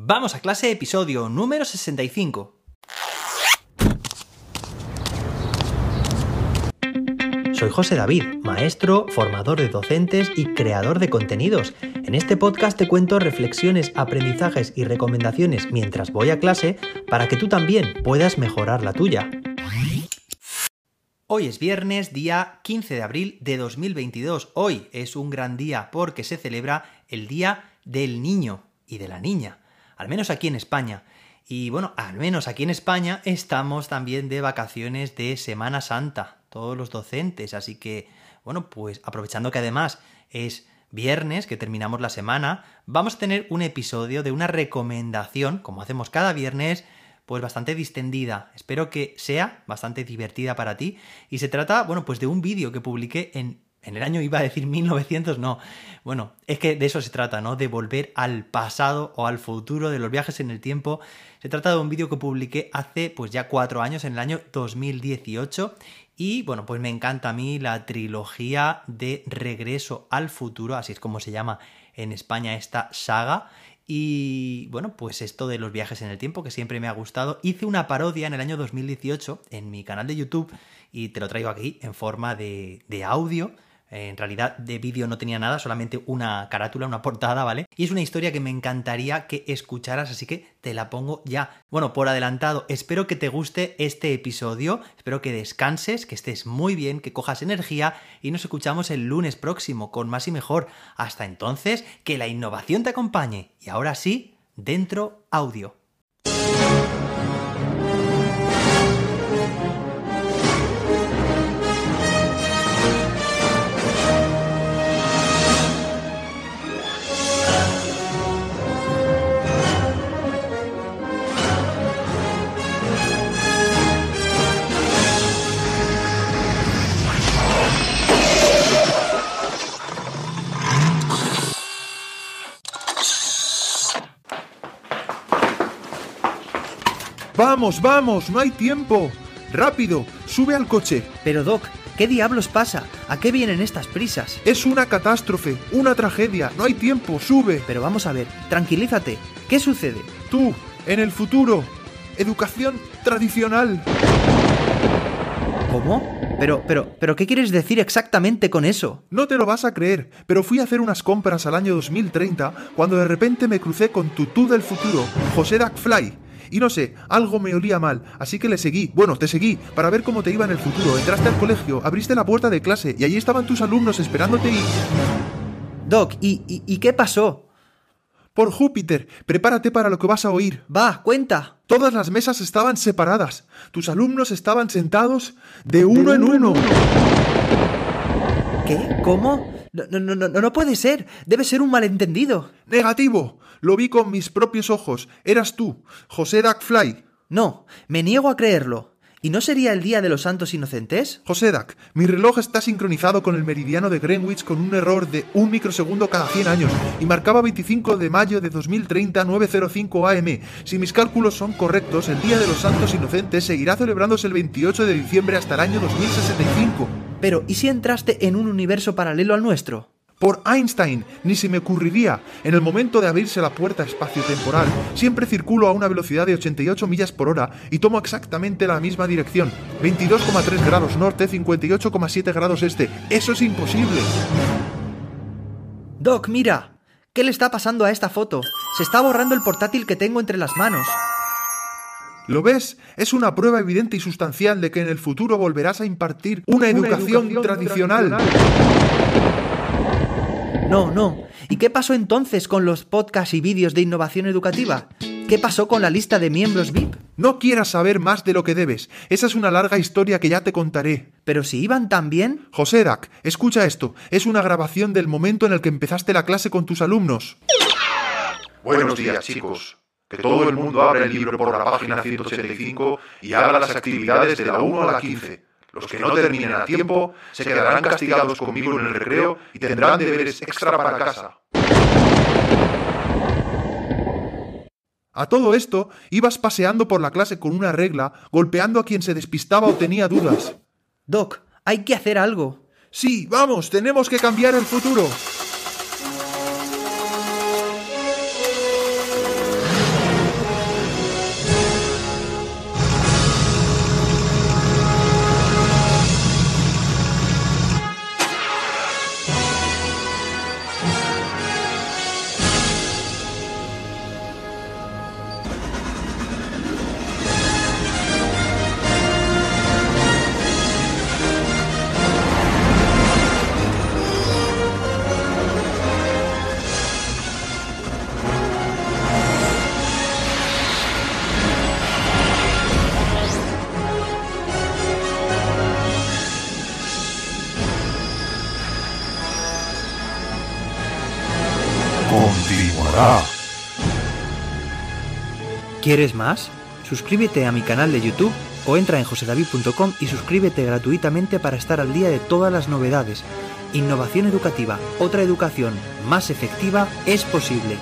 Vamos a clase, episodio número 65. Soy José David, maestro, formador de docentes y creador de contenidos. En este podcast te cuento reflexiones, aprendizajes y recomendaciones mientras voy a clase para que tú también puedas mejorar la tuya. Hoy es viernes, día 15 de abril de 2022. Hoy es un gran día porque se celebra el Día del Niño y de la Niña al menos aquí en España. Y bueno, al menos aquí en España estamos también de vacaciones de Semana Santa, todos los docentes, así que bueno, pues aprovechando que además es viernes, que terminamos la semana, vamos a tener un episodio de una recomendación, como hacemos cada viernes, pues bastante distendida. Espero que sea bastante divertida para ti. Y se trata, bueno, pues de un vídeo que publiqué en en el año iba a decir 1900, no. Bueno, es que de eso se trata, ¿no? De volver al pasado o al futuro de los viajes en el tiempo. Se trata de un vídeo que publiqué hace pues ya cuatro años, en el año 2018. Y bueno, pues me encanta a mí la trilogía de Regreso al futuro, así es como se llama en España esta saga. Y bueno, pues esto de los viajes en el tiempo que siempre me ha gustado. Hice una parodia en el año 2018 en mi canal de YouTube y te lo traigo aquí en forma de, de audio en realidad de vídeo no tenía nada, solamente una carátula, una portada, ¿vale? Y es una historia que me encantaría que escucharas, así que te la pongo ya. Bueno, por adelantado, espero que te guste este episodio, espero que descanses, que estés muy bien, que cojas energía y nos escuchamos el lunes próximo con más y mejor. Hasta entonces, que la innovación te acompañe. Y ahora sí, dentro audio. Vamos, vamos, no hay tiempo. Rápido, sube al coche. Pero Doc, ¿qué diablos pasa? ¿A qué vienen estas prisas? Es una catástrofe, una tragedia, no hay tiempo, sube. Pero vamos a ver, tranquilízate. ¿Qué sucede? Tú, en el futuro. Educación tradicional. ¿Cómo? Pero, pero, pero, ¿qué quieres decir exactamente con eso? No te lo vas a creer, pero fui a hacer unas compras al año 2030 cuando de repente me crucé con tu tú del futuro, José Fly. Y no sé, algo me olía mal, así que le seguí, bueno, te seguí, para ver cómo te iba en el futuro. Entraste al colegio, abriste la puerta de clase y allí estaban tus alumnos esperándote y... Doc, ¿y, y, qué pasó? Por Júpiter, prepárate para lo que vas a oír. Va, cuenta. Todas las mesas estaban separadas. Tus alumnos estaban sentados de uno, en uno. ¿Qué? ¿Cómo? No, no, no, no puede ser. Debe ser un malentendido. Negativo. Lo vi con mis propios ojos. Eras tú, José Fly. No, me niego a creerlo. ¿Y no sería el Día de los Santos Inocentes? José Dak, mi reloj está sincronizado con el meridiano de Greenwich con un error de un microsegundo cada 100 años y marcaba 25 de mayo de 2030 905 AM. Si mis cálculos son correctos, el Día de los Santos Inocentes seguirá celebrándose el 28 de diciembre hasta el año 2065. Pero, ¿y si entraste en un universo paralelo al nuestro? Por Einstein, ni se me ocurriría. En el momento de abrirse la puerta espacio-temporal, siempre circulo a una velocidad de 88 millas por hora y tomo exactamente la misma dirección. 22,3 grados norte, 58,7 grados este. Eso es imposible. Doc, mira. ¿Qué le está pasando a esta foto? Se está borrando el portátil que tengo entre las manos. ¿Lo ves? Es una prueba evidente y sustancial de que en el futuro volverás a impartir una, educación, tradicional. No, no. ¿Y qué pasó entonces con los podcasts y vídeos de innovación educativa? ¿Qué pasó con la lista de miembros VIP? No quieras saber más de lo que debes. Esa es una larga historia que ya te contaré. ¿Pero si iban tan bien? José Dak, escucha esto. Es una grabación del momento en el que empezaste la clase con tus alumnos. Buenos días, chicos. Que todo el mundo abra el libro por la página 185 y haga las actividades de la 1 a la 15. Los que no terminen a tiempo se quedarán castigados conmigo en el recreo y tendrán deberes extra para casa. A todo esto, ibas paseando por la clase con una regla, golpeando a quien se despistaba o tenía dudas. Doc, hay que hacer algo. Sí, vamos, tenemos que cambiar el futuro. Continuará. ¿Quieres más? Suscríbete a mi canal de YouTube o entra en josedavid.com y suscríbete gratuitamente para estar al día de todas las novedades. Innovación educativa, otra educación más efectiva es posible.